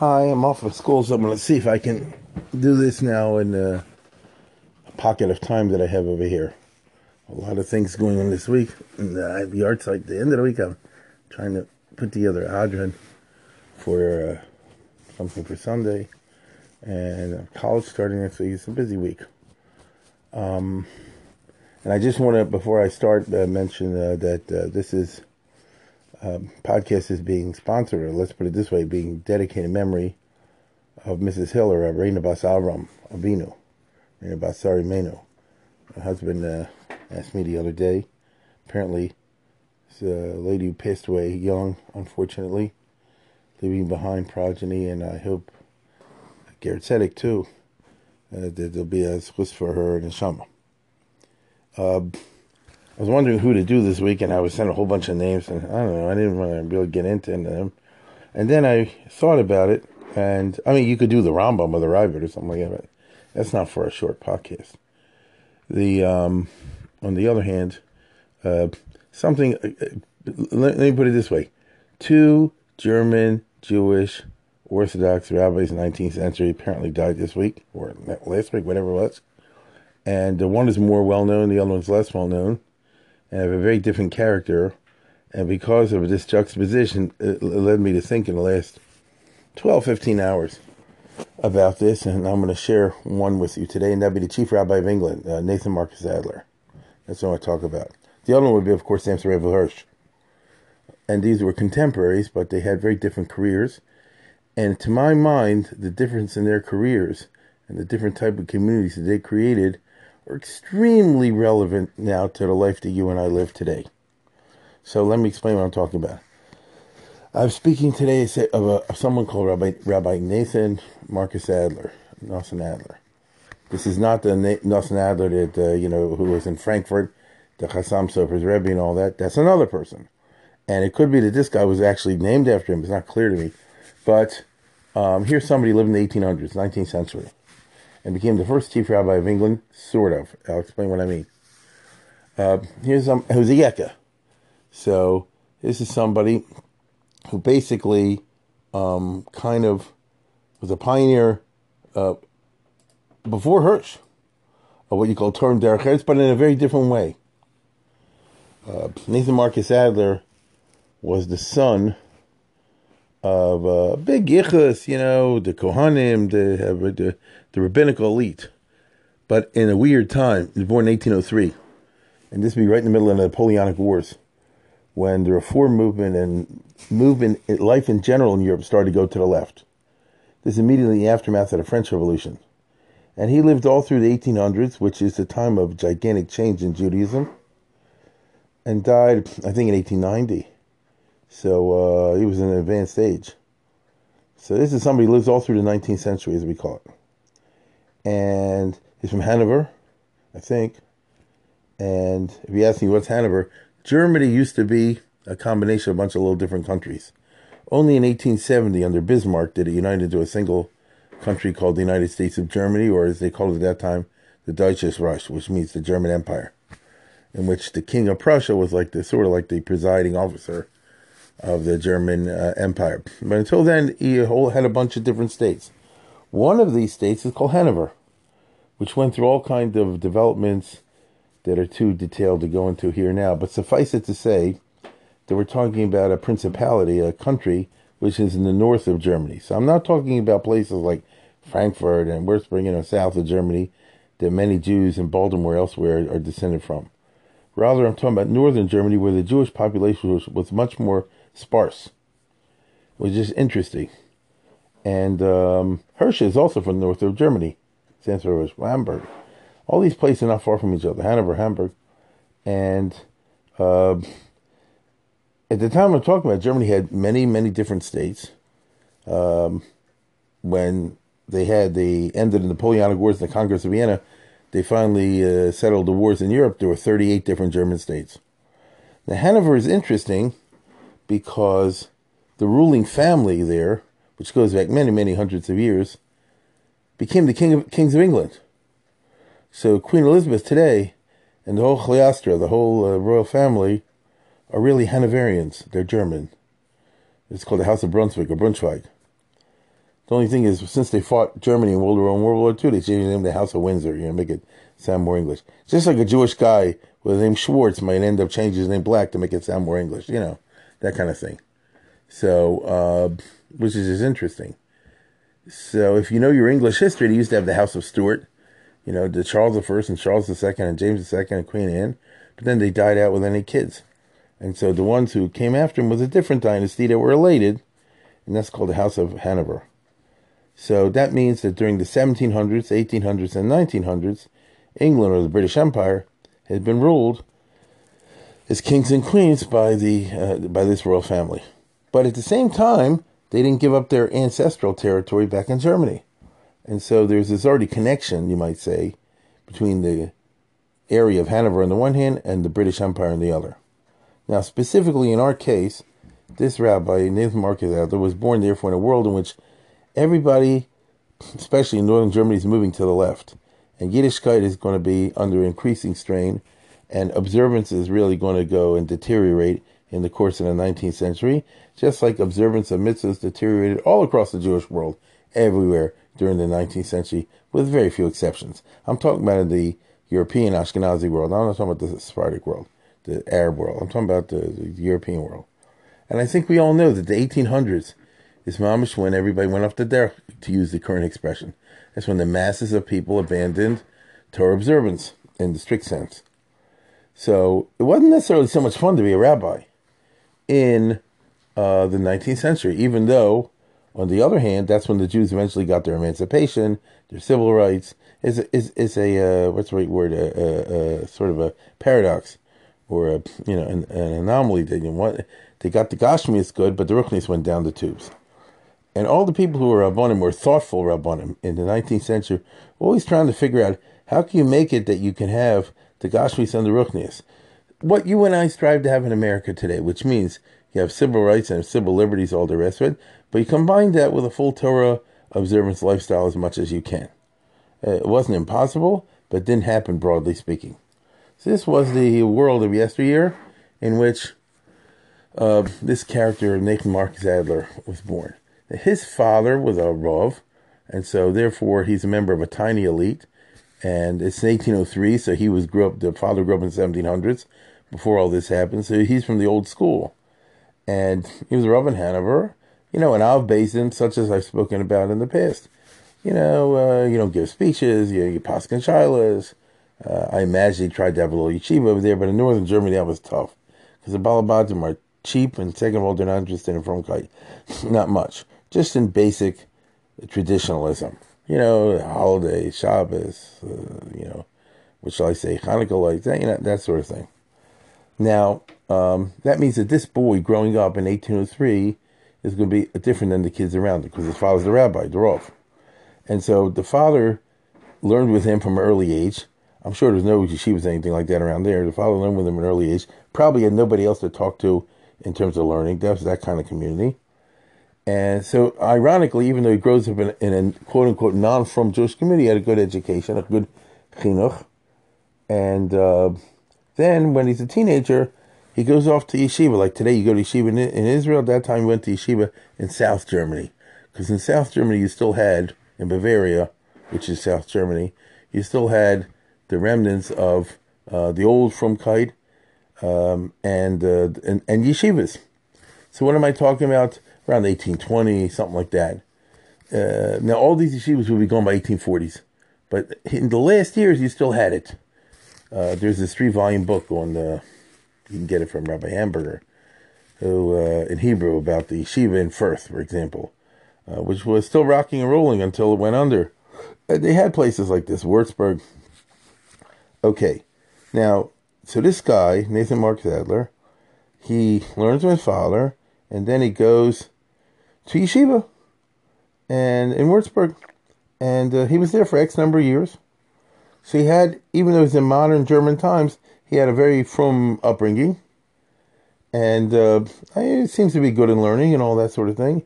Hi, I'm off of school, so I'm going to see if I can do this now in a pocket of time that I have over here. A lot of things going on this week. And uh, I have yard site. The end of the week, I'm trying to put together Adran for uh, something for Sunday. And uh, college starting next week. It's a busy week. Um, and I just want to, before I start, uh, mention uh, that uh, this is um, podcast is being sponsored, or let's put it this way, being dedicated in memory of Mrs. Hiller, of Reina Bas Avram Avinu, Reina Bas Sarah Imeinu. My husband uh, asked me the other day. Apparently, it's a lady who passed away young, unfortunately, leaving behind progeny, and I hope Garrett Tzedek too. Uh, that there'll be a schus for her in the summer. Uh, I was wondering who to do this week, and I was sent a whole bunch of names, and I don't know, I didn't want to really get into them. And then I thought about it, and I mean, you could do the Rambam or the Ravid or something like that, but that's not for a short podcast. The um, on the other hand, uh, something. Uh, let, let me put it this way: two German Jewish Orthodox rabbis in the 19th century apparently died this week or last week, whatever it was. And one is more well known, the other one's less well known, and have a very different character. And because of this juxtaposition, it led me to think in the last 12, 15 hours about this. And I'm going to share one with you today, and that'd be the Chief Rabbi of England, uh, Nathan Marcus Adler. That's what I talk about. The other one would be, of course, Samson Raphael Hirsch. And these were contemporaries, but they had very different careers and to my mind, the difference in their careers and the different type of communities that they created are extremely relevant now to the life that you and I live today. So let me explain what I'm talking about. I'm speaking today of, a, of someone called Rabbi, Rabbi Nathan Marcus Adler, Nathan Adler. This is not the Na- Nathan Adler that uh, you know who was in Frankfurt, the Chassam Sofer's Rebbe and all that. That's another person, and it could be that this guy was actually named after him. It's not clear to me. But um, here's somebody living in the 1800s, 19th century, and became the first chief rabbi of England, sort of. I'll explain what I mean. Uh, here's um, who's a Yeka. So this is somebody who basically um, kind of was a pioneer uh, before Hirsch of what you call term derech but in a very different way. Uh, Nathan Marcus Adler was the son of uh, big yichus, you know, the Kohanim, the, the, the rabbinical elite. But in a weird time, he was born in 1803. And this would be right in the middle of the Napoleonic Wars, when the reform movement and movement, life in general in Europe started to go to the left. This is immediately the aftermath of the French Revolution. And he lived all through the 1800s, which is a time of gigantic change in Judaism, and died, I think, in 1890. So uh, he was in an advanced age. So this is somebody who lives all through the 19th century, as we call it. And he's from Hanover, I think. And if you ask me what's Hanover, Germany used to be a combination of a bunch of little different countries. Only in 1870, under Bismarck, did it unite into a single country called the United States of Germany, or as they called it at that time, the Deutsches Reich, which means the German Empire, in which the King of Prussia was like the sort of like the presiding officer of the German uh, Empire. But until then, he had a bunch of different states. One of these states is called Hanover, which went through all kinds of developments that are too detailed to go into here now. But suffice it to say that we're talking about a principality, a country which is in the north of Germany. So I'm not talking about places like Frankfurt and Würzburg, you know, south of Germany, that many Jews in Baltimore or elsewhere are descended from. Rather, I'm talking about northern Germany, where the Jewish population was, was much more sparse. Was just interesting. And um, Hirsch is also from the north of Germany. Samson was Hamburg. All these places are not far from each other. Hanover, Hamburg. And uh, at the time I'm talking about, Germany had many, many different states. Um, when they had the end of the Napoleonic Wars and the Congress of Vienna, they finally uh, settled the wars in Europe. There were 38 different German states. Now, Hanover is interesting because the ruling family there, which goes back many, many hundreds of years, became the king of, kings of England. So Queen Elizabeth today and the whole Hliastra, the whole uh, royal family, are really Hanoverians. They're German. It's called the House of Brunswick or Brunswick. The only thing is, since they fought Germany in World War One, World War Two, they changed the name to House of Windsor. You know, make it sound more English. Just like a Jewish guy with the name Schwartz might end up changing his name Black to make it sound more English. You know, that kind of thing. So, uh, which is just interesting. So, if you know your English history, they used to have the House of Stuart. You know, the Charles First and Charles Second and James Second and Queen Anne. But then they died out with any kids. And so the ones who came after him was a different dynasty that were related, and that's called the House of Hanover. So that means that during the 1700s, 1800s, and 1900s, England or the British Empire had been ruled as kings and queens by the uh, by this royal family. But at the same time, they didn't give up their ancestral territory back in Germany. And so there's this already connection, you might say, between the area of Hanover on the one hand and the British Empire on the other. Now, specifically in our case, this rabbi, Nathan Marcus Adler, was born therefore in a world in which everybody, especially in northern Germany, is moving to the left. And Yiddishkeit is going to be under increasing strain, and observance is really going to go and deteriorate in the course of the 19th century, just like observance of mitzvahs deteriorated all across the Jewish world, everywhere during the 19th century, with very few exceptions. I'm talking about the European Ashkenazi world. I'm not talking about the Sephardic world, the Arab world. I'm talking about the, the European world. And I think we all know that the 1800s is mamish when everybody went off the derech, to use the current expression. That's when the masses of people abandoned Torah observance in the strict sense. So it wasn't necessarily so much fun to be a rabbi in uh, the 19th century, even though, on the other hand, that's when the Jews eventually got their emancipation, their civil rights. Is is is a uh, what's the right word? A, sort of a paradox, or a you know an, an anomaly. That you know, they got the Gashmias good, but the Ruchnis went down the tubes. And all the people who were Rabbanim were thoughtful Rabbanim in the 19th century, always trying to figure out how can you make it that you can have the Gashmis and the Ruchnias. What you and I strive to have in America today, which means you have civil rights and civil liberties, all the rest of it, but you combine that with a full Torah observance lifestyle as much as you can. Uh, it wasn't impossible, but didn't happen broadly speaking. So this was the world of yesteryear in which uh, this character, Nathan Marcus Adler, was born. His father was a Rav, and so therefore he's a member of a tiny elite. And it's 1803, so he was grew up. The father grew up in the 1700s, before all this happened. So he's from the old school, and he was Rav Hanover. You know, an Av Basin, such as I've spoken about in the past. You know, uh, you don't give speeches. You, you paskin shilas. Uh, I imagine he tried to have a little yeshiva over there, but in northern Germany that was tough because the Balabatim are cheap, and second of all, they're not interested in frumkeit, not much just in basic traditionalism. You know, holiday, Shabbos, uh, you know, what shall I say, Hanukkah lights, that, you know, that sort of thing. Now, um, that means that this boy growing up in 1803 is going to be different than the kids around him because his father's the rabbi, Dorov. And so the father learned with him from an early age. I'm sure there's no yeshivas, anything like that around there. The father learned with him at an early age. Probably had nobody else to talk to in terms of learning. That was that kind of community. And so, ironically, even though he grows up in, in a quote unquote non from Jewish community, he had a good education, a good chinuch. And uh, then when he's a teenager, he goes off to yeshiva. Like today, you go to yeshiva in, in Israel. At that time, he went to yeshiva in South Germany. Because in South Germany, you still had, in Bavaria, which is South Germany, you still had the remnants of uh, the old Frumkeit um, and, uh, and, and yeshivas. So, what am I talking about? around 1820, something like that. Uh, now, all these yeshivas will be gone by 1840s, but in the last years, you still had it. Uh, there's this three-volume book on the, you can get it from Rabbi Hamburger, who uh, in Hebrew about the yeshiva in Fürth, for example, uh, which was still rocking and rolling until it went under. Uh, they had places like this, Würzburg. Okay, now, so this guy, Nathan Mark Adler, he learns from his father, and then he goes to yeshiva, and in Würzburg, and uh, he was there for X number of years. So he had, even though it was in modern German times, he had a very frum upbringing, and uh, he seems to be good in learning and all that sort of thing.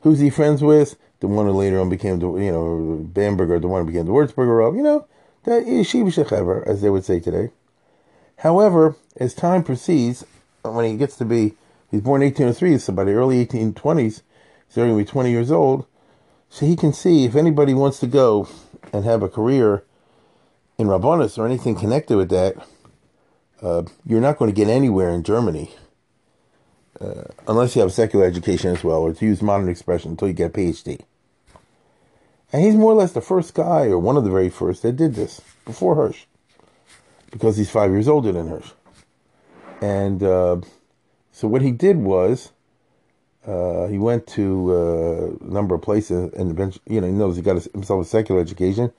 Who's he friends with? The one who later on became the, you know, Bamberger, the one who became the Würzburger Rav, you know, the Yeshiva Shechever, as they would say today. However, as time proceeds, when he gets to be, he's born 1803, so by the early 1820s, he's be 20 years old. So he can see if anybody wants to go and have a career in Rabbanus or anything connected with that, uh, you're not going to get anywhere in Germany uh, unless you have a secular education as well, or to use modern expression, until you get a PhD. And he's more or less the first guy, or one of the very first, that did this before Hirsch, because he's five years older than Hirsch. And uh, so what he did was, uh, he went to uh, a number of places, and eventually, you know, he knows he got himself a secular education,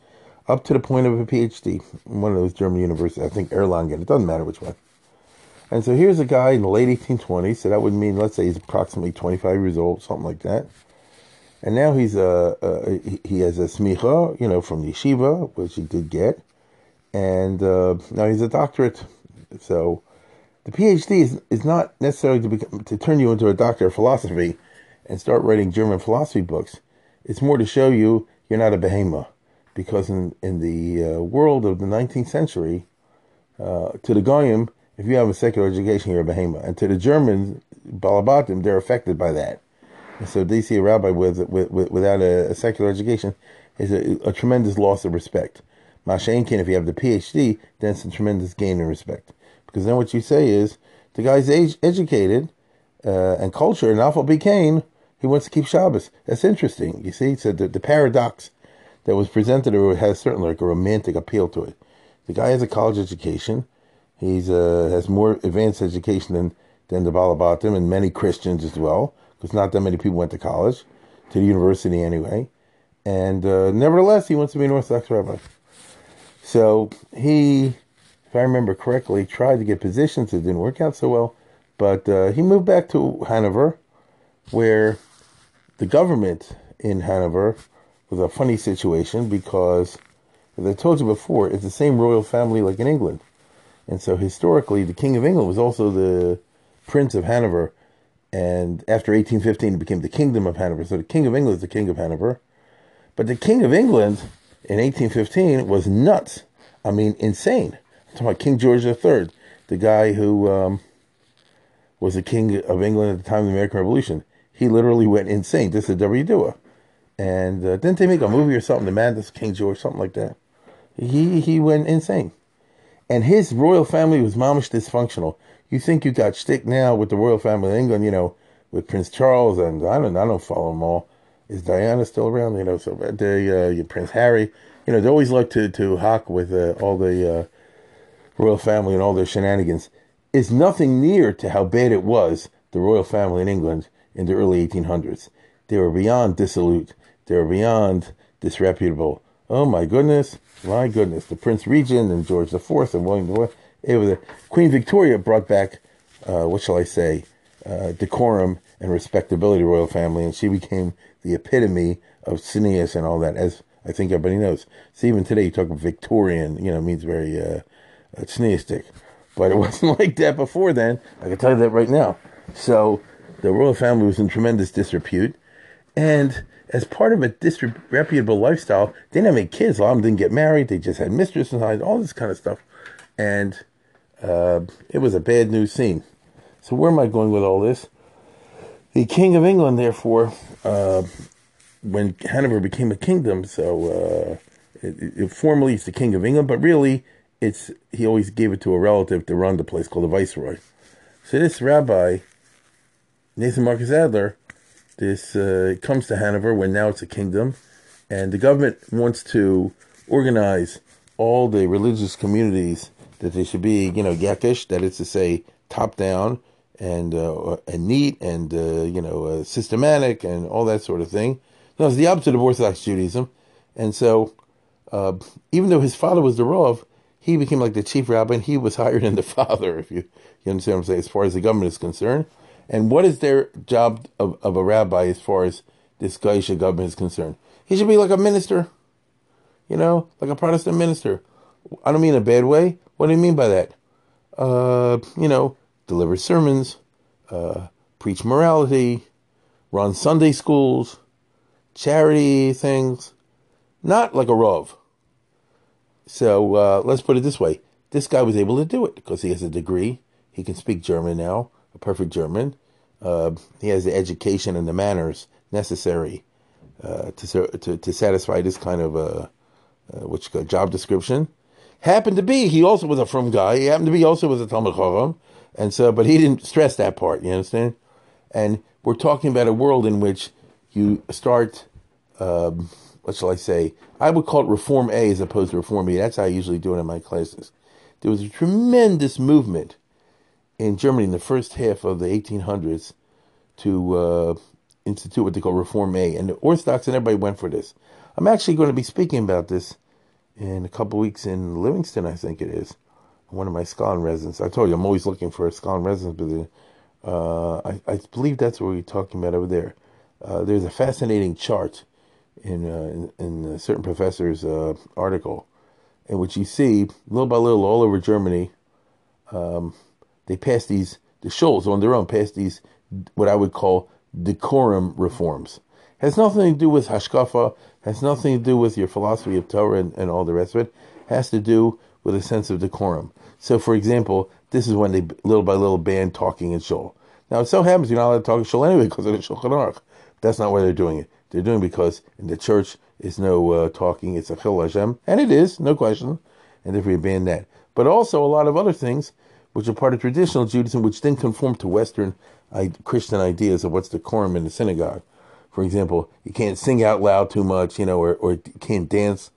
up to the point of a PhD in one of those German universities. I think Erlangen. It doesn't matter which one. And so here's a guy in the late 1820s. So that would mean, let's say, he's approximately 25 years old, something like that. And now he's a, a he has a smicha, you know, from the yeshiva, which he did get, and uh, now he's a doctorate. So the PhD is, is not necessarily to become, to turn you into a doctor of philosophy and start writing German philosophy books. It's more to show you you're not a behemoth, because in in the uh, world of the 19th century, uh, to the goyim, if you have a secular education, you're a behemoth, and to the Germans, balabatim, they're affected by that. And so they see a rabbi with, with, with without a, a, secular education is a, a, tremendous loss of respect. Mashenkin, if you have the PhD, then it's a tremendous gain in respect. Because then what you say is, the guy's age, educated uh, and culture, and Alpha became, he wants to keep Shabbos. That's interesting. You see, so the, the paradox that was presented or has certainly like a romantic appeal to it. The guy has a college education. He's uh, has more advanced education than, than the Balabatim and many Christians as well because not that many people went to college, to the university anyway. And uh, nevertheless, he wants to be an Orthodox rabbi. So he, if I remember correctly, tried to get positions. It didn't work out so well. But uh, he moved back to Hanover, where the government in Hanover was a funny situation because, as I told you before, it's the same royal family like in England. And so historically, the King of England was also the Prince of Hanover and after 1815, it became the Kingdom of Hanover. So the King of England is the King of Hanover. But the King of England in 1815 was nuts. I mean, insane. I'm talking about King George III, the guy who um, was the King of England at the time of the American Revolution. He literally went insane. This is W. Dua. And uh, didn't they make a movie or something, The Madness King George, something like that? He, he went insane. And his royal family was momish dysfunctional you think you got stick now with the royal family of England, you know, with Prince Charles and I don't I don't follow them all. Is Diana still around? You know, so the uh, Prince Harry. You know, they always like to to hawk with uh, all the uh, royal family and all their shenanigans. Is nothing near to how bad it was the royal family in England in the early 1800s. They were beyond dissolute. They were beyond disreputable. Oh my goodness, my goodness! The Prince Regent and George IV and William IV it was a, Queen Victoria brought back, uh, what shall I say, uh, decorum and respectability to royal family, and she became the epitome of tznius and all that, as I think everybody knows. Even today, you talk Victorian, you know, means very uh, uh, but it wasn't like that before then. I can tell you that right now. So the royal family was in tremendous disrepute, and as part of a disreputable lifestyle, they didn't have any kids. A lot of them didn't get married. They just had mistresses and all this kind of stuff. And uh, it was a bad news scene. So where am I going with all this? The King of England, therefore, uh, when Hanover became a kingdom, so uh, it, it, formally it's the King of England, but really it's he always gave it to a relative to run the place called the Viceroy. So this rabbi, Nathan Marcus Adler, this uh, comes to Hanover when now it's a kingdom, and the government wants to organize all the religious communities that they should be, you know, yakish, that is to say, top down and uh, and neat and uh, you know uh, systematic and all that sort of thing. No, it's the opposite of Orthodox Judaism, and so uh, even though his father was the Rav, he became like the chief rabbi, and he was higher than the father. If you you understand what I'm saying, as far as the government is concerned. And what is their job of, of a rabbi as far as this Gaisha government is concerned? He should be like a minister, you know, like a Protestant minister. I don't mean a bad way. What do you mean by that? Uh, you know, deliver sermons, uh, preach morality, run Sunday schools, charity things, not like a Rov. So uh, let's put it this way: this guy was able to do it because he has a degree. He can speak German now, a perfect German. Uh, he has the education and the manners necessary uh, to, to to satisfy this kind of uh, uh, which job description. Happened to be he also was a from guy. He happened to be also was a Talmud Chacham, and so but he didn't stress that part. You understand? And we're talking about a world in which you start. Um, what shall I say? I would call it Reform A as opposed to Reform B. That's how I usually do it in my classes. There was a tremendous movement in Germany in the first half of the 1800s to uh, institute what they call Reform A, and the Orthodox and everybody went for this. I'm actually going to be speaking about this in a couple weeks in Livingston, I think it is, one of my Scotland residents. I told you I'm always looking for a Scotland residence, but uh, I, I, believe that's what we're talking about over there. Uh, there's a fascinating chart in uh, in, in, a certain professor's uh, article, in which you see little by little all over Germany, um, they pass these the shuls on their own pass these what I would call decorum reforms. Has nothing to do with hashkafa, has nothing to do with your philosophy of Torah and, and all the rest of it. Has to do with a sense of decorum. So, for example, this is when they little by little ban talking in shul. Now, it so happens you're not allowed to talk in shul anyway because of the Shulchan Aruch. That's not why they're doing it. They're doing because in the church is no uh, talking. It's a chil and it is no question. And therefore, you ban that. But also a lot of other things which are part of traditional Judaism, which didn't conform to Western Christian ideas of what's decorum in the synagogue. For example, you can't sing out loud too much, you know, or, or you can't dance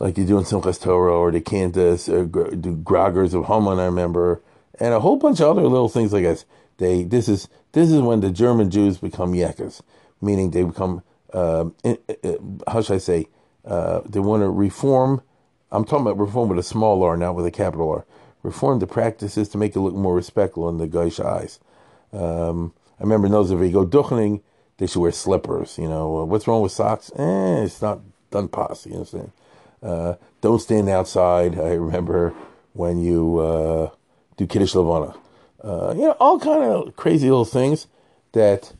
like you do in Simchas Torah, or they can't uh, do groggers of Haman, I remember, and a whole bunch of other little things like this. They this is this is when the German Jews become yekas meaning they become, uh, how should I say, uh, they want to reform. I'm talking about reform with a small r, not with a capital R. Reform the practices to make it look more respectful in the guy's eyes. Um, I remember those if you go duchening, they should wear slippers. You know, uh, what's wrong with socks? Eh, it's not done pass. You understand? Uh, don't stand outside. I remember when you uh, do Kiddush Levana. Uh, you know, all kind of crazy little things that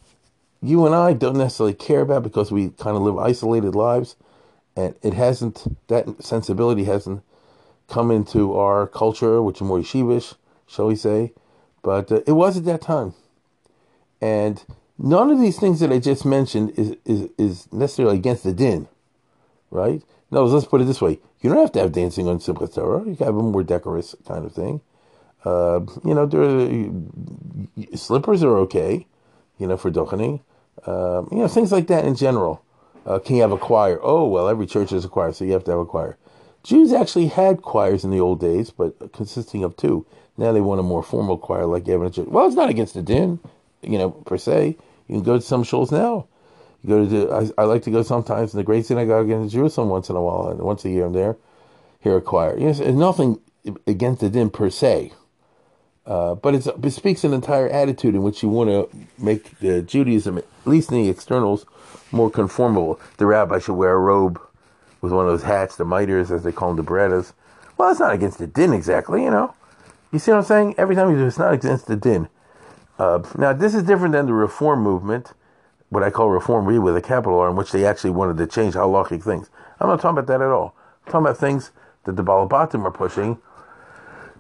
you and I don't necessarily care about because we kind of live isolated lives, and it hasn't that sensibility hasn't come into our culture, which is more yeshivish, shall we say? But uh, it was at that time, and none of these things that I just mentioned is is, is necessarily against the din, right? No, let's put it this way: you don't have to have dancing on Simchas Torah. You can have a more decorous kind of thing. Uh, you know, there, slippers are okay, you know, for duchening. Um, you know, things like that in general. Uh, can you have a choir? Oh, well, every church has a choir, so you have to have a choir. Jews actually had choirs in the old days, but consisting of two. Now they want a more formal choir like church. Well, it's not against the din, you know, per se. You can go to some shuls now. You go to the, I, I, like to go sometimes in the Great Synagogue in Jerusalem once in a while, and once a year I'm there, hear a choir. Know, it's nothing against the din per se. Uh, but it bespeaks an entire attitude in which you want to make the Judaism, at least in the externals, more conformable. The rabbi should wear a robe with one of those hats, the miters, as they call them, the birettas. Well, it's not against the din exactly, you know. You see what I'm saying? Every time you do, it's not against the din. Uh, now, this is different than the reform movement, what I call reform re with a capital R, in which they actually wanted to change halachic things. I'm not talking about that at all. I'm talking about things that the Balabatim are pushing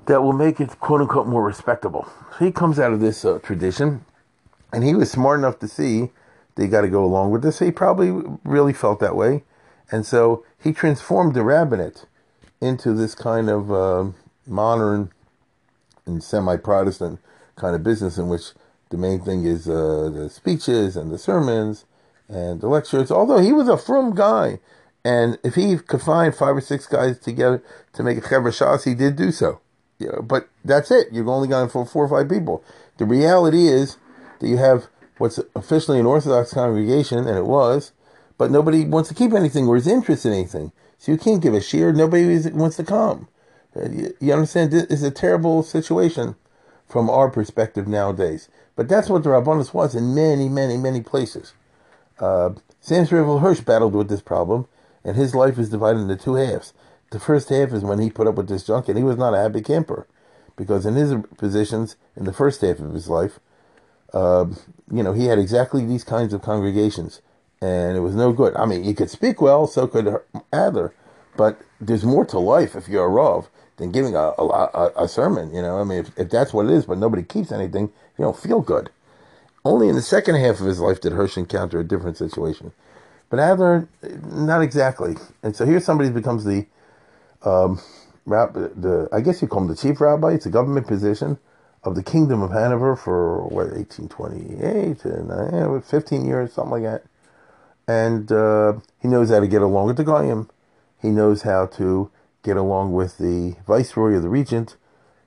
that will make it quote unquote more respectable. So he comes out of this uh, tradition, and he was smart enough to see they got to go along with this. He probably really felt that way, and so he transformed the rabbinate into this kind of uh, modern and semi-Protestant kind of business in which the main thing is uh, the speeches and the sermons and the lectures. Although he was a frum guy, and if he could find five or six guys together to make a chevra shas, he did do so. You know, but that's it. You've only for four or five people. The reality is that you have what's officially an Orthodox congregation, and it was, but nobody wants to keep anything or is interested in anything. So you can't give a shiur. Nobody wants to come. Uh, you, you understand? It's a terrible situation from our perspective nowadays. But that's what the Rabbanus was in many, many, many places. Uh, Samson Raphael Hirsch battled with this problem, and his life is divided into two halves. The first half is when he put up with this junk, and he was not a happy camper, because in his positions in the first half of his life, uh, you know, he had exactly these kinds of congregations, and it was no good. I mean, he could speak well, so could Adler, but there's more to life if you're a Rav than giving a, a, a sermon. You know, I mean, if, if that's what it is, but nobody keeps anything, you don't feel good. Only in the second half of his life did Hirsch encounter a different situation. But Adler, not exactly. And so here somebody who becomes the, um, the I guess you call him the chief rabbi. It's a government position of the Kingdom of Hanover for what 1828 and uh, 15 years, something like that. And uh, he knows how to get along with the Goyim. He knows how to get along with the viceroy or the regent,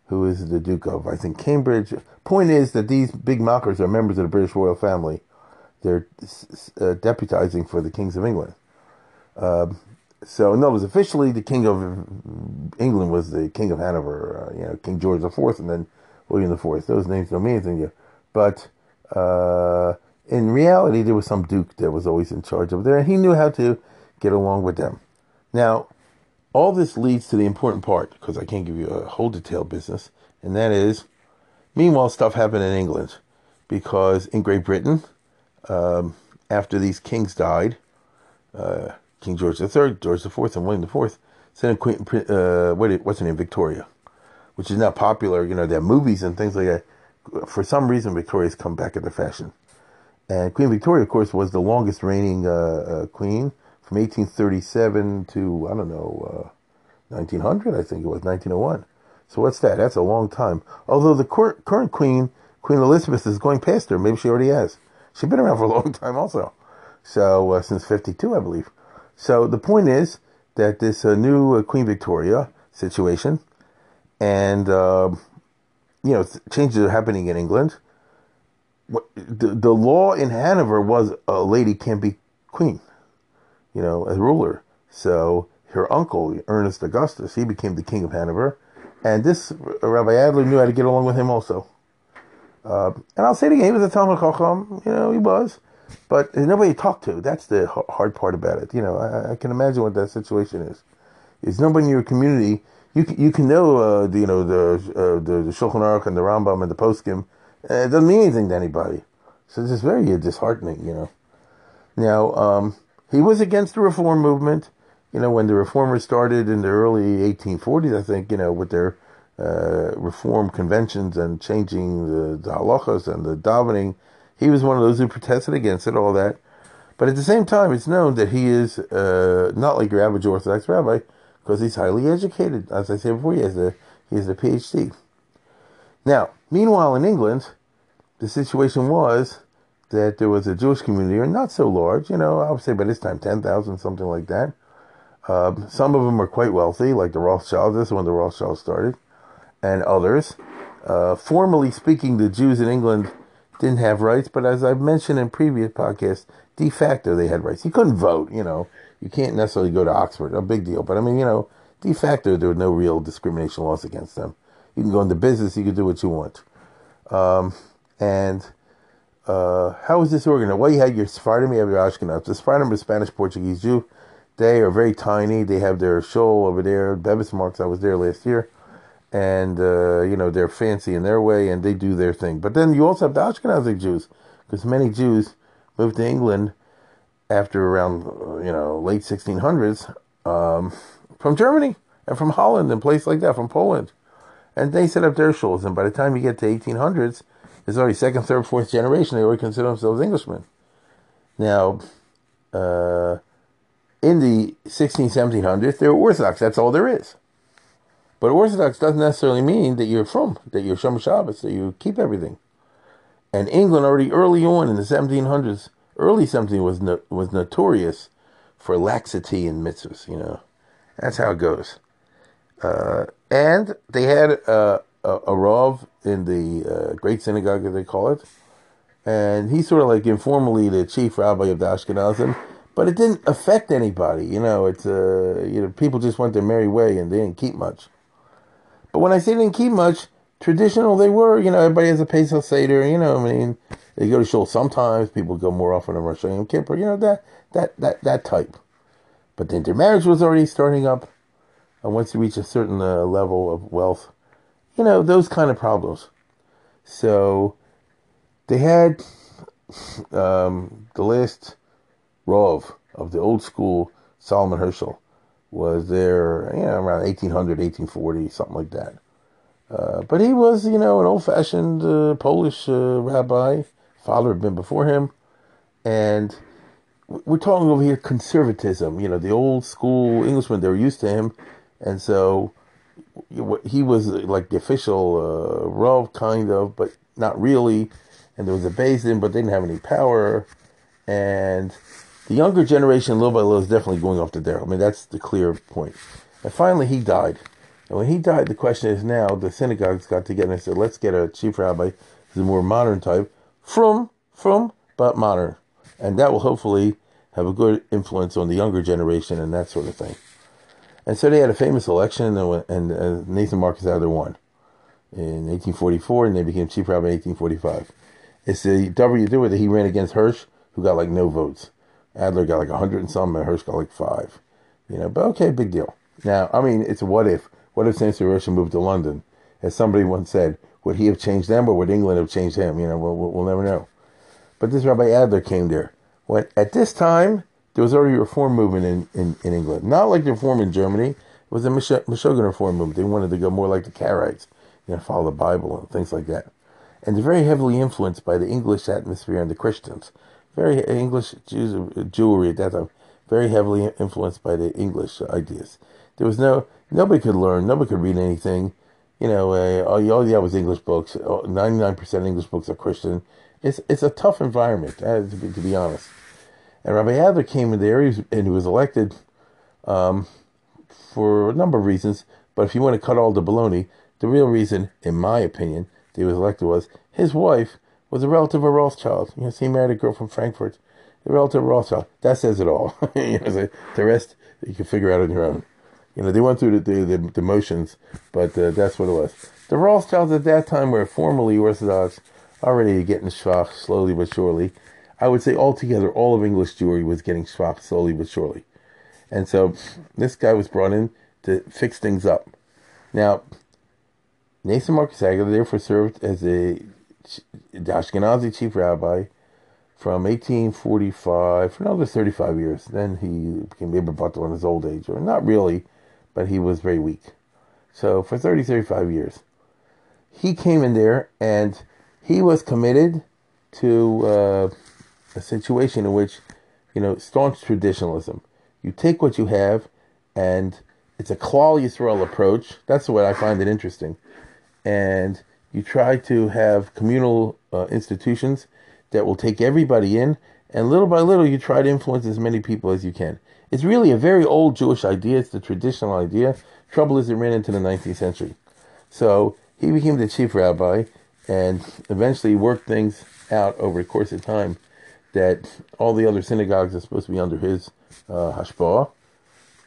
who is the Duke of, I think, Cambridge. Point is that these big machers are members of the British royal family. They're uh, deputizing for the kings of England. Uh, so, in other words, officially, the king of England was the king of Hanover, uh, you know, King George IV, and then William IV. Those names don't mean anything to you. But uh, in reality, there was some duke that was always in charge of there, and he knew how to get along with them. Now, all this leads to the important part because I can't give you a whole detailed business, and that is, meanwhile, stuff happened in England because in Great Britain, um, after these kings died, uh, King George III, George IV, and William IV, sent a Queen, uh, what, what's her name, Victoria, which is now popular. You know, have movies and things like that. For some reason, Victoria's come back into fashion. And Queen Victoria, of course, was the longest reigning uh, uh queen from 1837 to, I don't know, uh, 1900, I think it was, 1901. So what's that? That's a long time. Although the cor- current queen, Queen Elizabeth, is going past her. Maybe she already has. She's been around for a long time also. So, uh, since 52, I believe. So the point is that this uh, new uh, Queen Victoria situation and, um, you know, changes are happening in England. The, the law in Hanover was a lady can't be queen you know, as ruler. So her uncle, Ernest Augustus, he became the king of Hanover. And this Rabbi Adler knew how to get along with him also. Uh, and I'll say it again, he was a Talmud Chacham, you know, he was. But nobody to talk to. That's the hard part about it. You know, I, I can imagine what that situation is. There's nobody in your community. You can, you can know, uh, the, you know, the, uh, the, the Shulchan Aruch and the Rambam and the Poskim. Uh, it doesn't mean anything to anybody. So it's very disheartening, you know. Now, um, he was against the reform movement. You know, when the reformers started in the early 1840s, I think, you know, with their uh, reform conventions and changing the, the halachas and the davening, he was one of those who protested against it, all that. But at the same time, it's known that he is uh, not like your average Orthodox rabbi because he's highly educated. As I said before, he has a he has a PhD. Now, meanwhile, in England, the situation was that there was a Jewish community, or not so large, you know, I would say by this time 10,000, something like that. Uh, some of them were quite wealthy, like the Rothschilds, this is when the Rothschilds started, and others. Uh, formally speaking, the Jews in England didn't have rights, but as I've mentioned in previous podcasts, de facto they had rights. You couldn't vote, you know, you can't necessarily go to Oxford, a big deal, but I mean, you know, de facto there were no real discrimination laws against them. You can go into business, you can do what you want. Um, and uh, how is this organized? Well, you had your Sephardim, you have your Ashkenaz. The Sephardim are Spanish Portuguese Jew. They are very tiny. They have their show over there, Bevis Marks. I was there last year. And, uh, you know, they're fancy in their way and they do their thing. But then you also have the Ashkenazi Jews, because many Jews moved to England after around, uh, you know, late 1600s um, from Germany and from Holland and places like that, from Poland. And they set up their shows. And by the time you get to 1800s, it's already second, third, fourth generation. They already consider themselves Englishmen. Now, uh, in the 16, 1700s, they're Orthodox. That's all there is. But Orthodox doesn't necessarily mean that you're from, that you're shomer Shabbos, that you keep everything. And England already early on in the 1700s, early 17 was no, was notorious for laxity in mitzvahs. You know, that's how it goes. Uh, and they had uh, a, a Rav in the uh, Great Synagogue, as they call it. And he's sort of like informally the chief rabbi of the Ashkenazim, but it didn't affect anybody. You know, it's uh, you know people just went their merry way and they didn't keep much. But when I say didn't keep much, traditional they were. You know, everybody has a Pesach Seder. You know, I mean, they go to shul sometimes. People go more often on Rosh Hashanah Kippur. You know that that that that type. But the intermarriage was already starting up, and once you reach a certain uh, level of wealth, you know those kind of problems. So they had um, the last Rov of the old school Solomon Hirschell was there, you know, around 1800, 1840, something like that. Uh, but he was, you know, an old-fashioned uh, Polish uh, rabbi. Father had been before him, and we're talking over here conservatism. You know, the old school Englishmen they were used to him, and so he was like the official uh, Rav, kind of, but not really. And there was a basin, but they didn't have any power. And the younger generation, little by little, is definitely going off the dare. I mean, that's the clear point. And finally, he died. And when he died, the question is now the synagogues got together and said, let's get a chief rabbi a more modern type, from, from, but modern. And that will hopefully have a good influence on the younger generation and that sort of thing. And so they had a famous election, and, and uh, Nathan Marcus Adler won in 1844, and they became chief rabbi in 1845. It's the W do that he ran against Hirsch, who got like no votes. Adler got like 100 and some, and Hirsch got like five. You know, but okay, big deal. Now, I mean, it's what if. What if Samson Hirsch moved to London? As somebody once said, would he have changed them or would England have changed him? You know, we'll, we'll never know. But this Rabbi Adler came there. When, at this time, there was already a reform movement in, in, in England. Not like the reform in Germany. It was a Meshuggah reform movement. They wanted to go more like the Karaites, you know, follow the Bible and things like that. And they're very heavily influenced by the English atmosphere and the Christians. Very English Jews, Jewry at that time, very heavily influenced by the English ideas. There was no, nobody could learn, nobody could read anything. You know, uh, all, all you had was English books. 99% English books are Christian. It's, it's a tough environment, uh, to, be, to be honest. And Rabbi Adler came in there, and he was elected um, for a number of reasons. But if you want to cut all the baloney, the real reason, in my opinion, that he was elected was his wife was a relative of Rothschild. You know, so he married a girl from Frankfurt, a relative of Rothschild. That says it all. you know, the rest you can figure out on your own. You know, they went through the the, the motions, but uh, that's what it was. The Rothschilds at that time were formally Orthodox, already getting schwach slowly but surely. I would say altogether, all of English Jewry was getting schwach slowly but surely. And so this guy was brought in to fix things up. Now, Nathan Marcus Adler therefore served as a Ashkenazi chief rabbi from 1845 for another 35 years. Then he became Eber Butler in his old age, or not really, but he was very weak. So for 30, 35 years, he came in there and he was committed to uh, a situation in which, you know, staunch traditionalism. You take what you have, and it's a Klal Yisrael approach. That's way I find it interesting. And you try to have communal uh, institutions that will take everybody in, and little by little, you try to influence as many people as you can. It's really a very old Jewish idea. It's the traditional idea. Trouble is, it ran into the 19th century. So he became the chief rabbi and eventually worked things out over the course of time that all the other synagogues are supposed to be under his uh, hashpah,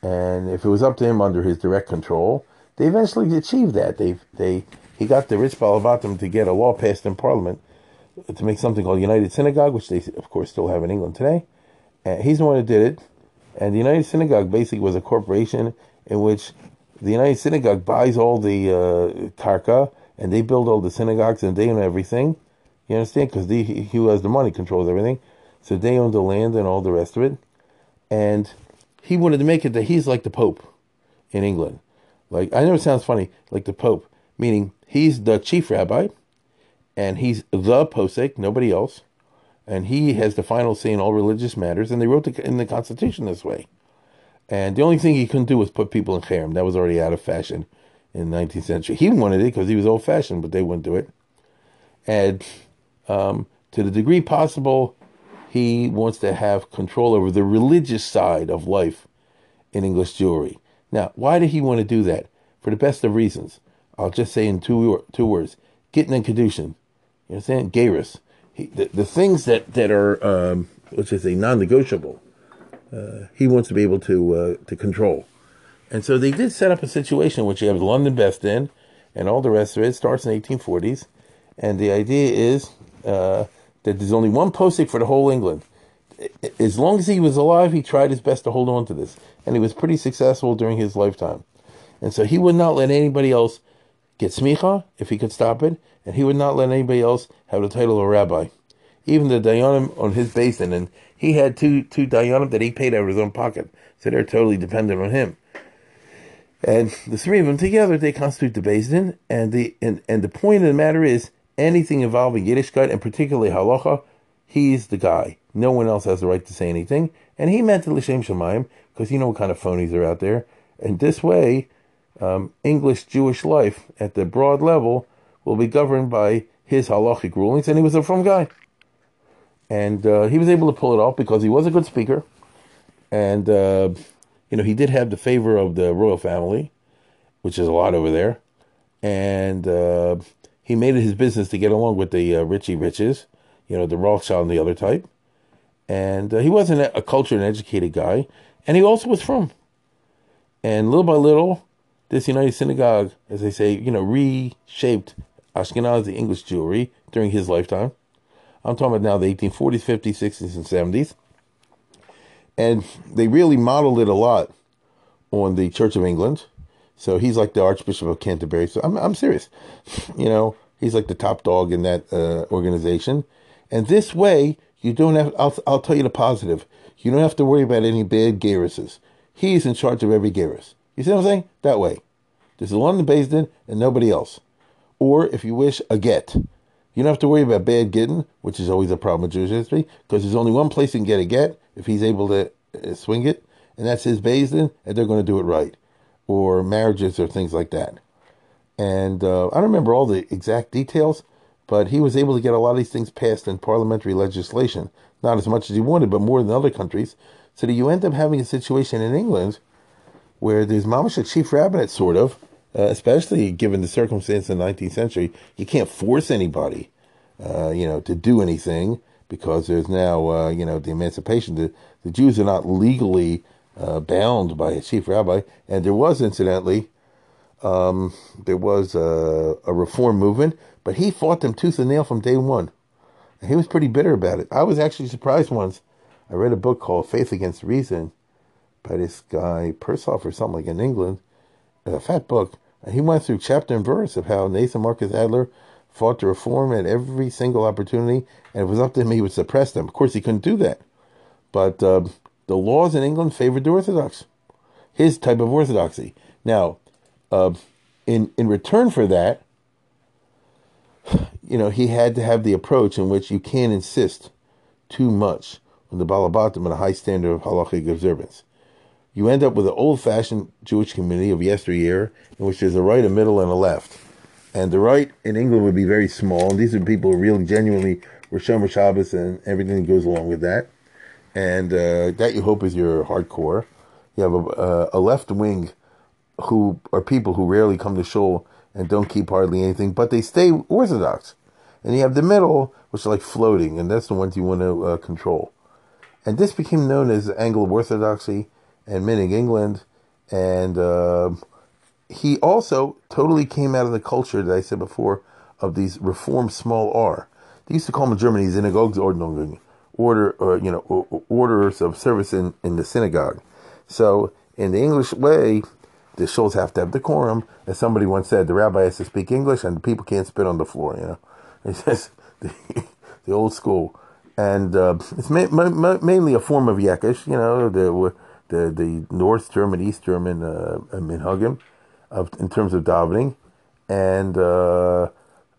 and if it was up to him under his direct control, they eventually achieved that. They they he got the rich Balabatim to get a law passed in Parliament to make something called United Synagogue, which they of course still have in England today. And he's the one who did it. And the United Synagogue basically was a corporation in which the United Synagogue buys all the uh, karka and they build all the synagogues and they own everything. You understand? Because he who has the money controls everything. So they own the land and all the rest of it. And he wanted to make it that he's like the Pope in England. Like, I know it sounds funny, like the Pope, meaning he's the chief rabbi and he's the posek, nobody else. And he has the final say in all religious matters. And they wrote the, in the Constitution this way. And the only thing he couldn't do was put people in cherem. That was already out of fashion in the 19th century. He wanted it because he was old fashioned, but they wouldn't do it. And um, to the degree possible, he wants to have control over the religious side of life in English Jewry. Now, why did he want to do that? For the best of reasons. I'll just say in two two words: Gittin and kedushin. You understand? Gairus. The, the things that that are um, let's just say non-negotiable. Uh, he wants to be able to uh, to control, and so they did set up a situation which you have London Beth Din, and all the rest of it starts in the 1840s. And the idea is uh, that there's only one posting for the whole England. As long as he was alive, he tried his best to hold on to this, and he was pretty successful during his lifetime. And so he would not let anybody else get smicha if he could stop it, and he would not let anybody else have the title of rabbi. Even the dayanim on his basin, and he had two two dayanim that he paid out of his own pocket, so they're totally dependent on him. And the three of them together, they constitute the basin, and the and, and the point of the matter is anything involving Yiddishkeit and particularly halacha, he's the guy. No one else has the right to say anything, and he meant to l'shem shemaim because you know what kind of phonies are out there. And this way, um, English Jewish life at the broad level will be governed by his halachic rulings, and he was a frum guy. And uh, he was able to pull it off because he was a good speaker, and uh, you know he did have the favor of the royal family, which is a lot over there, and uh, he made it his business to get along with the uh, Richie Riches, you know the Rothschild and the other type, and uh, he wasn't a cultured and educated guy, and he also was frum. And little by little, this United Synagogue, as they say, you know, reshaped Ashkenazi English Jewry during his lifetime. I'm talking about now the 1840s, 50s, 60s, and 70s. And they really modeled it a lot on the Church of England. So he's like the Archbishop of Canterbury. So I'm, I'm serious. You know, he's like the top dog in that uh, organization. And this way, you don't have, I'll, I'll tell you the positive. You don't have to worry about any bad garrises. He's in charge of every garris. You see what I'm saying? That way. There's the one in Din and nobody else. Or, if you wish, a get. You don't have to worry about bad getting, which is always a problem with Jewish history, because there's only one place you can get a get if he's able to uh, swing it, and that's his Din, and they're going to do it right. Or marriages or things like that. And uh, I don't remember all the exact details, but he was able to get a lot of these things passed in parliamentary legislation. Not as much as he wanted, but more than other countries. So that you end up having a situation in England where there's mamash a chief rabbinate, sort of, uh, especially given the circumstance in the 19th century. You can't force anybody, uh, you know, to do anything because there's now, uh, you know, the emancipation. The, the Jews are not legally uh, bound by a chief rabbi, and there was, incidentally, um, there was a, a reform movement, but he fought them tooth and nail from day one. And he was pretty bitter about it. I was actually surprised once. I read a book called Faith Against Reason, by this guy Persoff or something like in England, a fat book. And he went through chapter and verse of how Nathan Marcus Adler fought to reform at every single opportunity, and it was up to him he would suppress them. Of course, he couldn't do that, but uh, the laws in England favored the Orthodox, his type of orthodoxy. Now, uh, in in return for that, you know, he had to have the approach in which you can't insist too much on the Balabatim and a high standard of halachic observance you end up with an old fashioned Jewish community of yesteryear in which there's a right, a middle, and a left. And the right in England would be very small. And these are people who really genuinely were Shabbos and everything that goes along with that. And uh, that you hope is your hardcore. You have a, a left wing who are people who rarely come to shul and don't keep hardly anything, but they stay Orthodox. And you have the middle, which are like floating, and that's the ones you want to uh, control. And this became known as Anglo Orthodoxy and Minhag England, and uh, he also totally came out of the culture that I said before of these reform small r. They used to call them in Germany Synagogsordnungen, order or you know orders of service in, in the synagogue. So in the English way, the shuls have to have decorum. As somebody once said, the rabbi has to speak English, and the people can't spit on the floor. You know, it's just the, the old school, and uh, it's ma- ma- mainly a form of Yekish. You know, the the the North German, East German uh, minhagim of in terms of davening, and uh,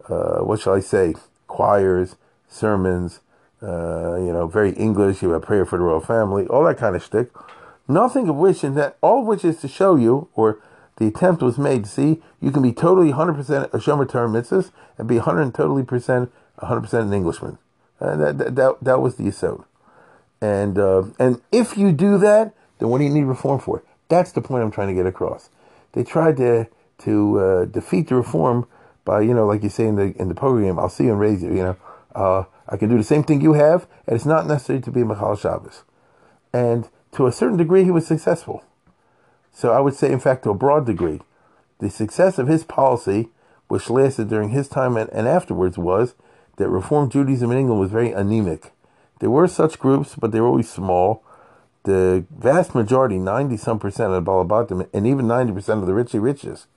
uh, what shall I say? Choirs, sermons, uh, you know, very English. You have prayer for the royal family, all that kind of shtick. Nothing of which, and that all of which is to show you, or the attempt was made to see you can be totally 100% a Shomer Torah mitzvahs and be 100 totally percent 100% an Englishman. And that, that, that was the assault. And, uh, and if you do that, then what do you need reform for? That's the point I'm trying to get across. They tried to to uh, defeat the reform by, you know, like you say in the in the program, I'll see you and raise you. You know, uh, I can do the same thing you have, and it's not necessary to be Michal Shabbos. And to a certain degree, he was successful. So I would say, in fact, to a broad degree, the success of his policy which lasted during his time and, and afterwards, was that Reform Judaism in England was very anemic. There were such groups, but they were always small. The vast majority, 90 some percent of the Balabatim, and even 90% of the richy richest,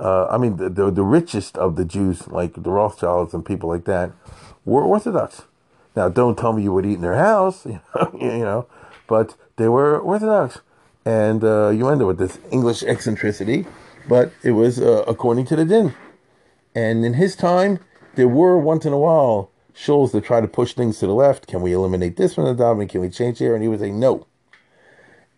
uh, I mean, the, the, the richest of the Jews, like the Rothschilds and people like that, were Orthodox. Now, don't tell me you would eat in their house, you know, you know but they were Orthodox. And uh, you end up with this English eccentricity, but it was uh, according to the din. And in his time, there were once in a while shoals that try to push things to the left. Can we eliminate this from the dominant? Can we change here? And he would say no.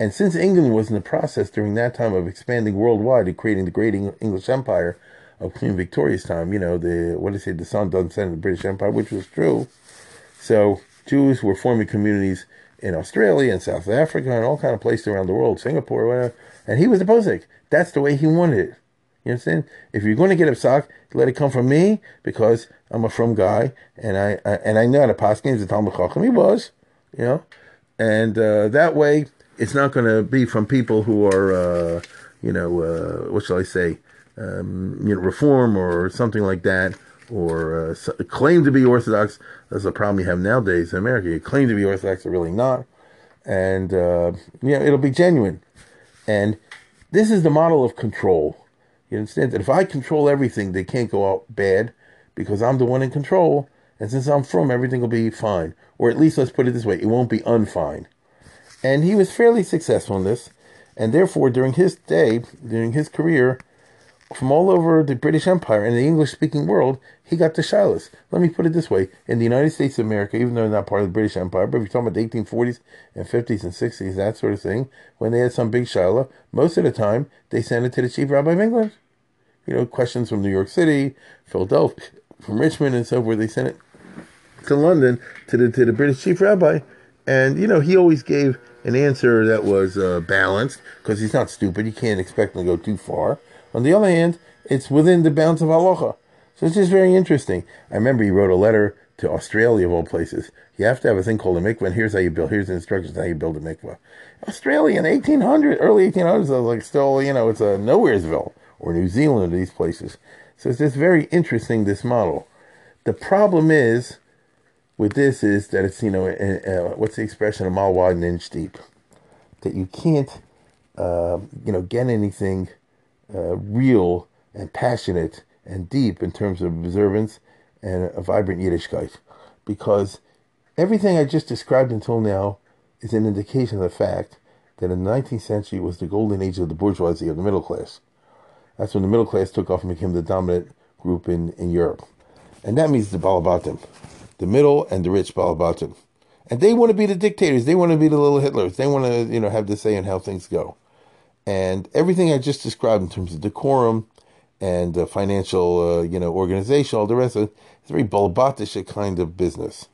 And since England was in the process during that time of expanding worldwide and creating the great English Empire of Queen Victoria's time, you know, the what did say, the sun doesn't set in the British Empire, which was true. So Jews were forming communities in Australia and South Africa and all kind of places around the world, Singapore, whatever. And he was the posek. That's the way he wanted it. You understand? If you're going to get a psak, let it come from me because I'm a frum guy and I, I and I know how to pass games. The Talmud Chacham he was, you know, and uh, that way it's not going to be from people who are, uh, you know, uh, what shall I say, um, you know, reform or something like that, or uh, claim to be Orthodox. That's a problem you have nowadays in America. You claim to be Orthodox, but really not, and uh, you know it'll be genuine. And this is the model of control. You understand that if I control everything, they can't go out bad because I'm the one in control. And since I'm frum, everything will be fine. Or at least let's put it this way, it won't be unfine. And he was fairly successful in this. And therefore, during his day, during his career, from all over the British Empire and the English speaking world, he got the shilas. Let me put it this way. In the United States of America, even though not part of the British Empire, but if you're talking about the 1840s and 50s and 60s, that sort of thing, when they had some big shilah, most of the time they sent it to the chief rabbi of England. You know, questions from New York City, Philadelphia, from Richmond and so forth, they sent it to London to the to the British chief rabbi, and you know he always gave an answer that was uh, balanced because he's not stupid. You can't expect him to go too far. On the other hand, it's within the bounds of halacha. So it's just very interesting. I remember he wrote a letter to Australia of all places. You have to have a thing called a mikvah, and here's how you build. Here's the instructions how you build a mikvah. Australia in 1800, early 1800s, I was like still, you know, it's a nowheresville or New Zealand or these places. So it's just very interesting this model. The problem is with this is that it's you know uh, what's the expression a mile wide and an inch deep that you can't uh, you know get anything uh, real and passionate and deep in terms of observance and a vibrant Yiddishkeit because everything I just described until now is an indication of the fact that in the 19th century was the golden age of the bourgeoisie of the middle class. That's when the middle class took off and became the dominant group in, in Europe. And that means the Balabatim, the middle and the rich Balabatim. And they want to be the dictators. They want to be the little Hitlers. They want to, you know, have the say in how things go. And everything I just described in terms of decorum and uh, financial, uh, you know, organization, all the rest of it, it's very Balabatish kind of business.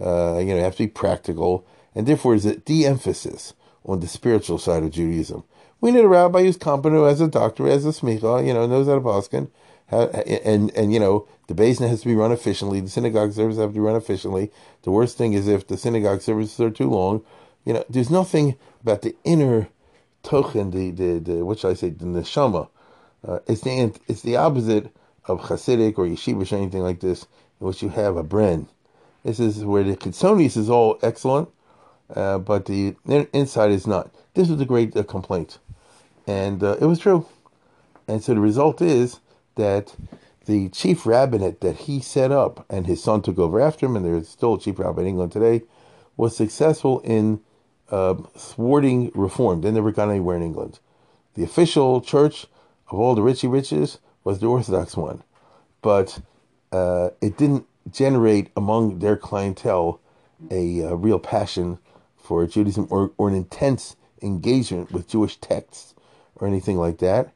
Uh, you know, you have to be practical. And therefore, there's a de-emphasis on the spiritual side of Judaism. We need a rabbi who's competent, who has a doctor, has a smicha, you know, knows how to paskin, and and you know the basin has to be run efficiently. The synagogue services have to run efficiently. The worst thing is if the synagogue services are too long. You know, there's nothing about the inner tochen, the the, the what should I say, the neshama. Uh, it's the it's the opposite of Hasidic or yeshivish or anything like this, in which you have a bren. This is where the chitzonius is all excellent, uh, but the inside is not. This was a great uh, complaint. And uh, it was true. And so the result is that the chief rabbinate that he set up and his son took over after him, and there's still a chief rabbi in England today, was successful in uh, thwarting reform. They never got anywhere in England. The official church of all the richy riches was the Orthodox one, but uh, it didn't generate among their clientele a, uh, real passion for Judaism or, or an intense engagement with Jewish texts or anything like that.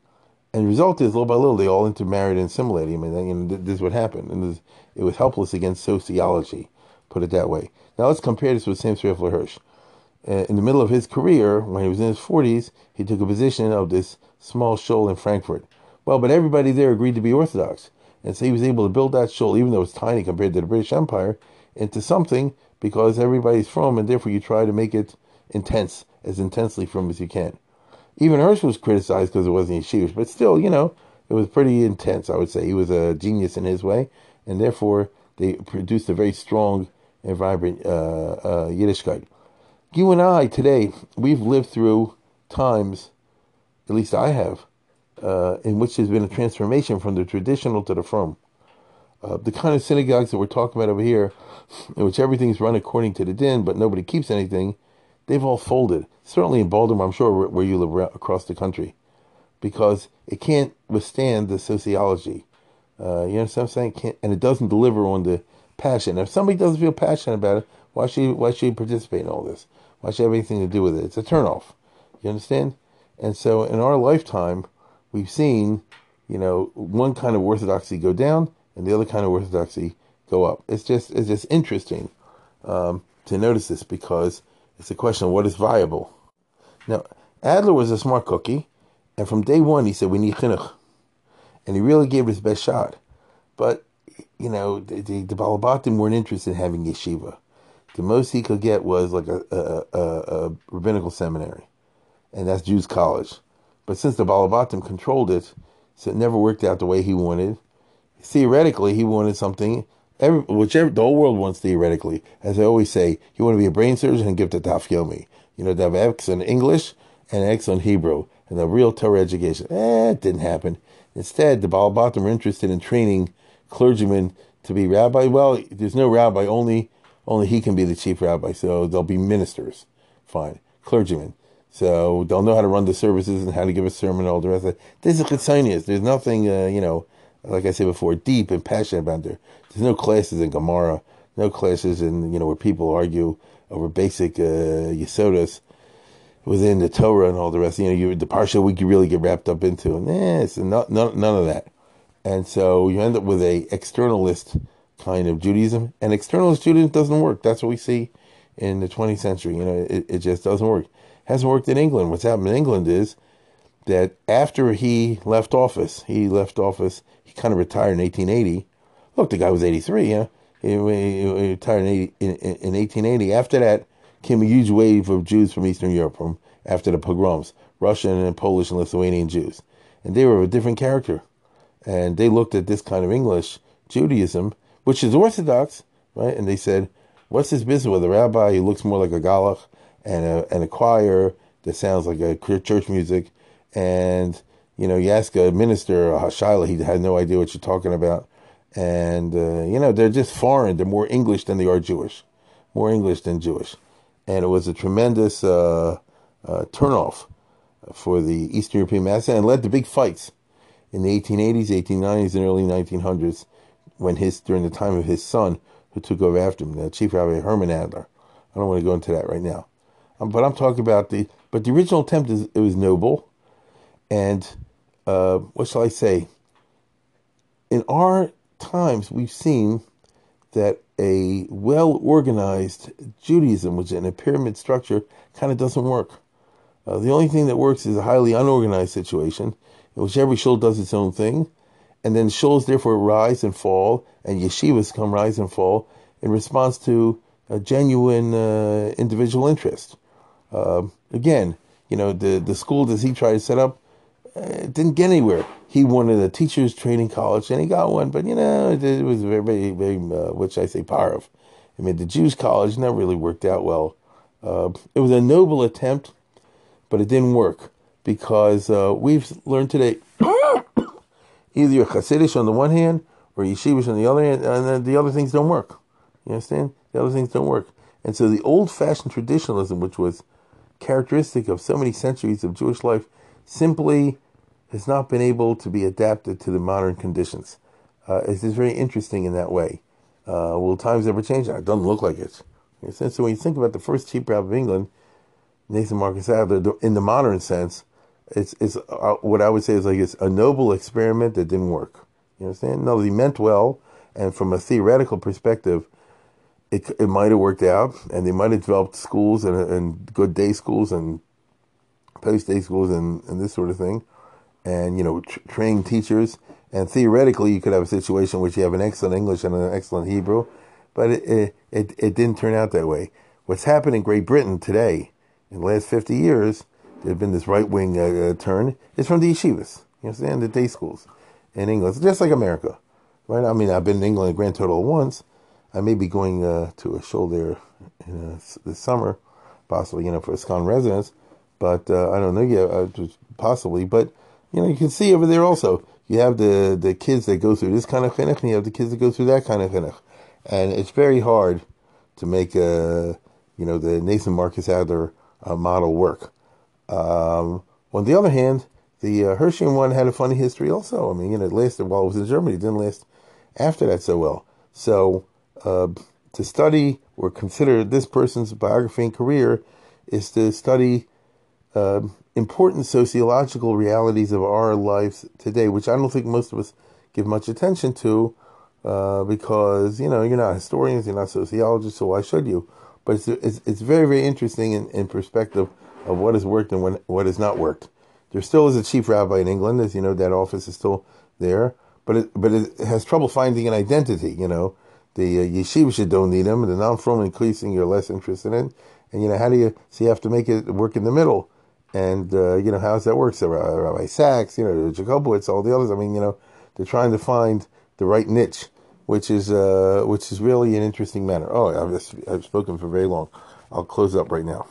And the result is, little by little, they all intermarried and assimilated. I mean, you know, this is what happened. And this, it was helpless against sociology, put it that way. Now let's compare this with Samson Raphael Hirsch. In the middle of his career, when he was in his 40s, he took a position of this small shul in Frankfurt. Well, but everybody there agreed to be Orthodox. And so he was able to build that shul, even though it's tiny compared to the British Empire, into something because everybody's frum, and therefore you try to make it intense, as intensely frum as you can. Even Hirsch was criticized because it wasn't yeshivish, but still, you know, it was pretty intense. I would say he was a genius in his way, and therefore they produced a very strong and vibrant uh, uh, Yiddishkeit. You and I today, we've lived through times, at least I have, uh, in which there's been a transformation from the traditional to the frum. Uh, the kind of synagogues that we're talking about over here, in which everything's run according to the din, but nobody keeps anything, they've all folded. Certainly in Baltimore, I'm sure where you live across the country, because it can't withstand the sociology. Uh, you know what I'm saying? Can't, and it doesn't deliver on the passion. If somebody doesn't feel passionate about it, why should why should he participate in all this? Why should have anything to do with it? It's a turnoff. You understand? And so in our lifetime, we've seen, you know, one kind of orthodoxy go down and the other kind of orthodoxy go up. It's just it's just interesting um, to notice this because it's a question of what is viable. Now, Adler was a smart cookie, and from day one he said we need chinuch, and he really gave it his best shot. But you know, the, the, the Balabatim weren't interested in having yeshiva. The most he could get was like a, a, a, a rabbinical seminary, and that's Jews College. But since the Balabatim controlled it, so it never worked out the way he wanted. Theoretically, he wanted something, every, whichever the whole world wants theoretically. As I always say, you want to be a brain surgeon and give to Daf Yomi. You know, to have X English and X on Hebrew and a real Torah education. Eh, it didn't happen. Instead, the Balabatim were interested in training clergymen to be rabbi. Well, there's no rabbi, only only he can be the chief rabbi. So they'll be ministers. Fine. Clergymen. So they'll know how to run the services and how to give a sermon and all the rest of it. This is chitzonius. There's nothing, uh, you know, like I said before, deep and passionate about there. There's no classes in Gemara, no classes in, you know, where people argue over basic uh, yesodas within the Torah and all the rest. You know, you, the parsha we could really get wrapped up into. And eh, it's not, none, none of that. And so you end up with a externalist kind of Judaism, and externalist Judaism doesn't work. That's what we see in the 20th century. You know, it, it just doesn't work. It hasn't worked in England. What's happened in England is that after he left office, he left office, he kind of retired in 1880. Look, the guy was 83, yeah. He, he, he retired in, 80, in, in 1880. After that came a huge wave of Jews from Eastern Europe, from after the pogroms, Russian and Polish and Lithuanian Jews. And they were of a different character. And they looked at this kind of English Judaism which is Orthodox, right? And they said, what's this business with a rabbi who looks more like a galach and a, and a choir that sounds like a church music? And, you know, you ask a minister, a Hashaila, he has no idea what you're talking about. And, uh, you know, they're just foreign. They're more English than they are Jewish, more English than Jewish. And it was a tremendous uh, uh, turnoff for the Eastern European mass and led to big fights in the 1880s, 1890s, and early 1900s when his during the time of his son who took over after him, the Chief Rabbi Herman Adler. I don't want to go into that right now, um, but I'm talking about the. But the original attempt is it was noble, and uh, what shall I say? In our times, we've seen that a well organized Judaism, which is in a pyramid structure, kind of doesn't work. Uh, the only thing that works is a highly unorganized situation in which every shul does its own thing, and then shuls therefore rise and fall, and yeshivas come rise and fall in response to a genuine uh, individual interest. Uh, again, you know, the, the school that he tried to set up didn't get anywhere. He wanted a teacher's training college, and he got one, but you know, it, was very, very, uh, which I say, power of. I mean, the Jews college never really worked out well. Uh, it was a noble attempt, but it didn't work because uh, we've learned today either you're Hasidish on the one hand or Yeshivish on the other hand, and the other things don't work. You understand? The other things don't work. And so the old fashioned traditionalism, which was characteristic of so many centuries of Jewish life, simply has not been able to be adapted to the modern conditions. Uh, it's very interesting in that way. Uh, will times ever change? It doesn't look like it. So when you think about the first chief rabbi of England, Nathan Marcus Adler, in the modern sense, it's it's uh, what I would say is like it's a noble experiment that didn't work. You understand? No, he meant well, and from a theoretical perspective, it it might have worked out, and they might have developed schools and and good day schools and post day schools and and this sort of thing, and you know tr- trained teachers. And theoretically, you could have a situation which you have an excellent English and an excellent Hebrew, but it it it, it didn't turn out that way. What's happened in Great Britain today, in the last fifty years there's been this right wing uh, uh, turn, It's from the yeshivas. You understand? The day schools. in England. Just like America, right? I mean, I've been in England a grand total once. I may be going uh, to a show there in, uh, this summer, possibly, you know, for a ISKCON residence. But uh, I don't know yet, uh, possibly. But, you know, you can see over there also, you have the, the kids that go through this kind of chinuch, and you have the kids that go through that kind of chinuch. And it's very hard to make, a, you know, the Nathan Marcus Adler uh, model work. Um, on the other hand, the uh, one had a funny history also. I mean, you know, it lasted while it was in Germany. It didn't last after that so well. So uh, to study or consider this person's biography and career is to study uh, important sociological realities of our lives today, which I don't think most of us give much attention to uh, because, you know, you're not historians, you're not sociologists, so why should you? But it's, it's, it's very, very interesting in, in perspective of what has worked and when, what has not worked. There still is a chief rabbi in England, as you know, that office is still there, but it, but it has trouble finding an identity, you know. The uh, yeshiva should don't need them, the non-frum increasing you're less interested in. And, you know, how do you, so you have to make it work in the middle. And, uh, you know, how does that work? So uh, Rabbi Sacks, you know, Jakobovits, all the others, I mean, you know, they're trying to find the right niche, which is, uh, which is really an interesting matter. Oh, I've, I've spoken for very long. I'll close up right now.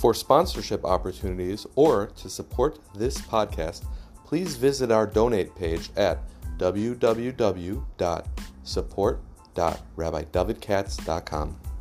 For sponsorship opportunities or to support this podcast, please visit our donate page at www.support.rabbidavidkatz.com.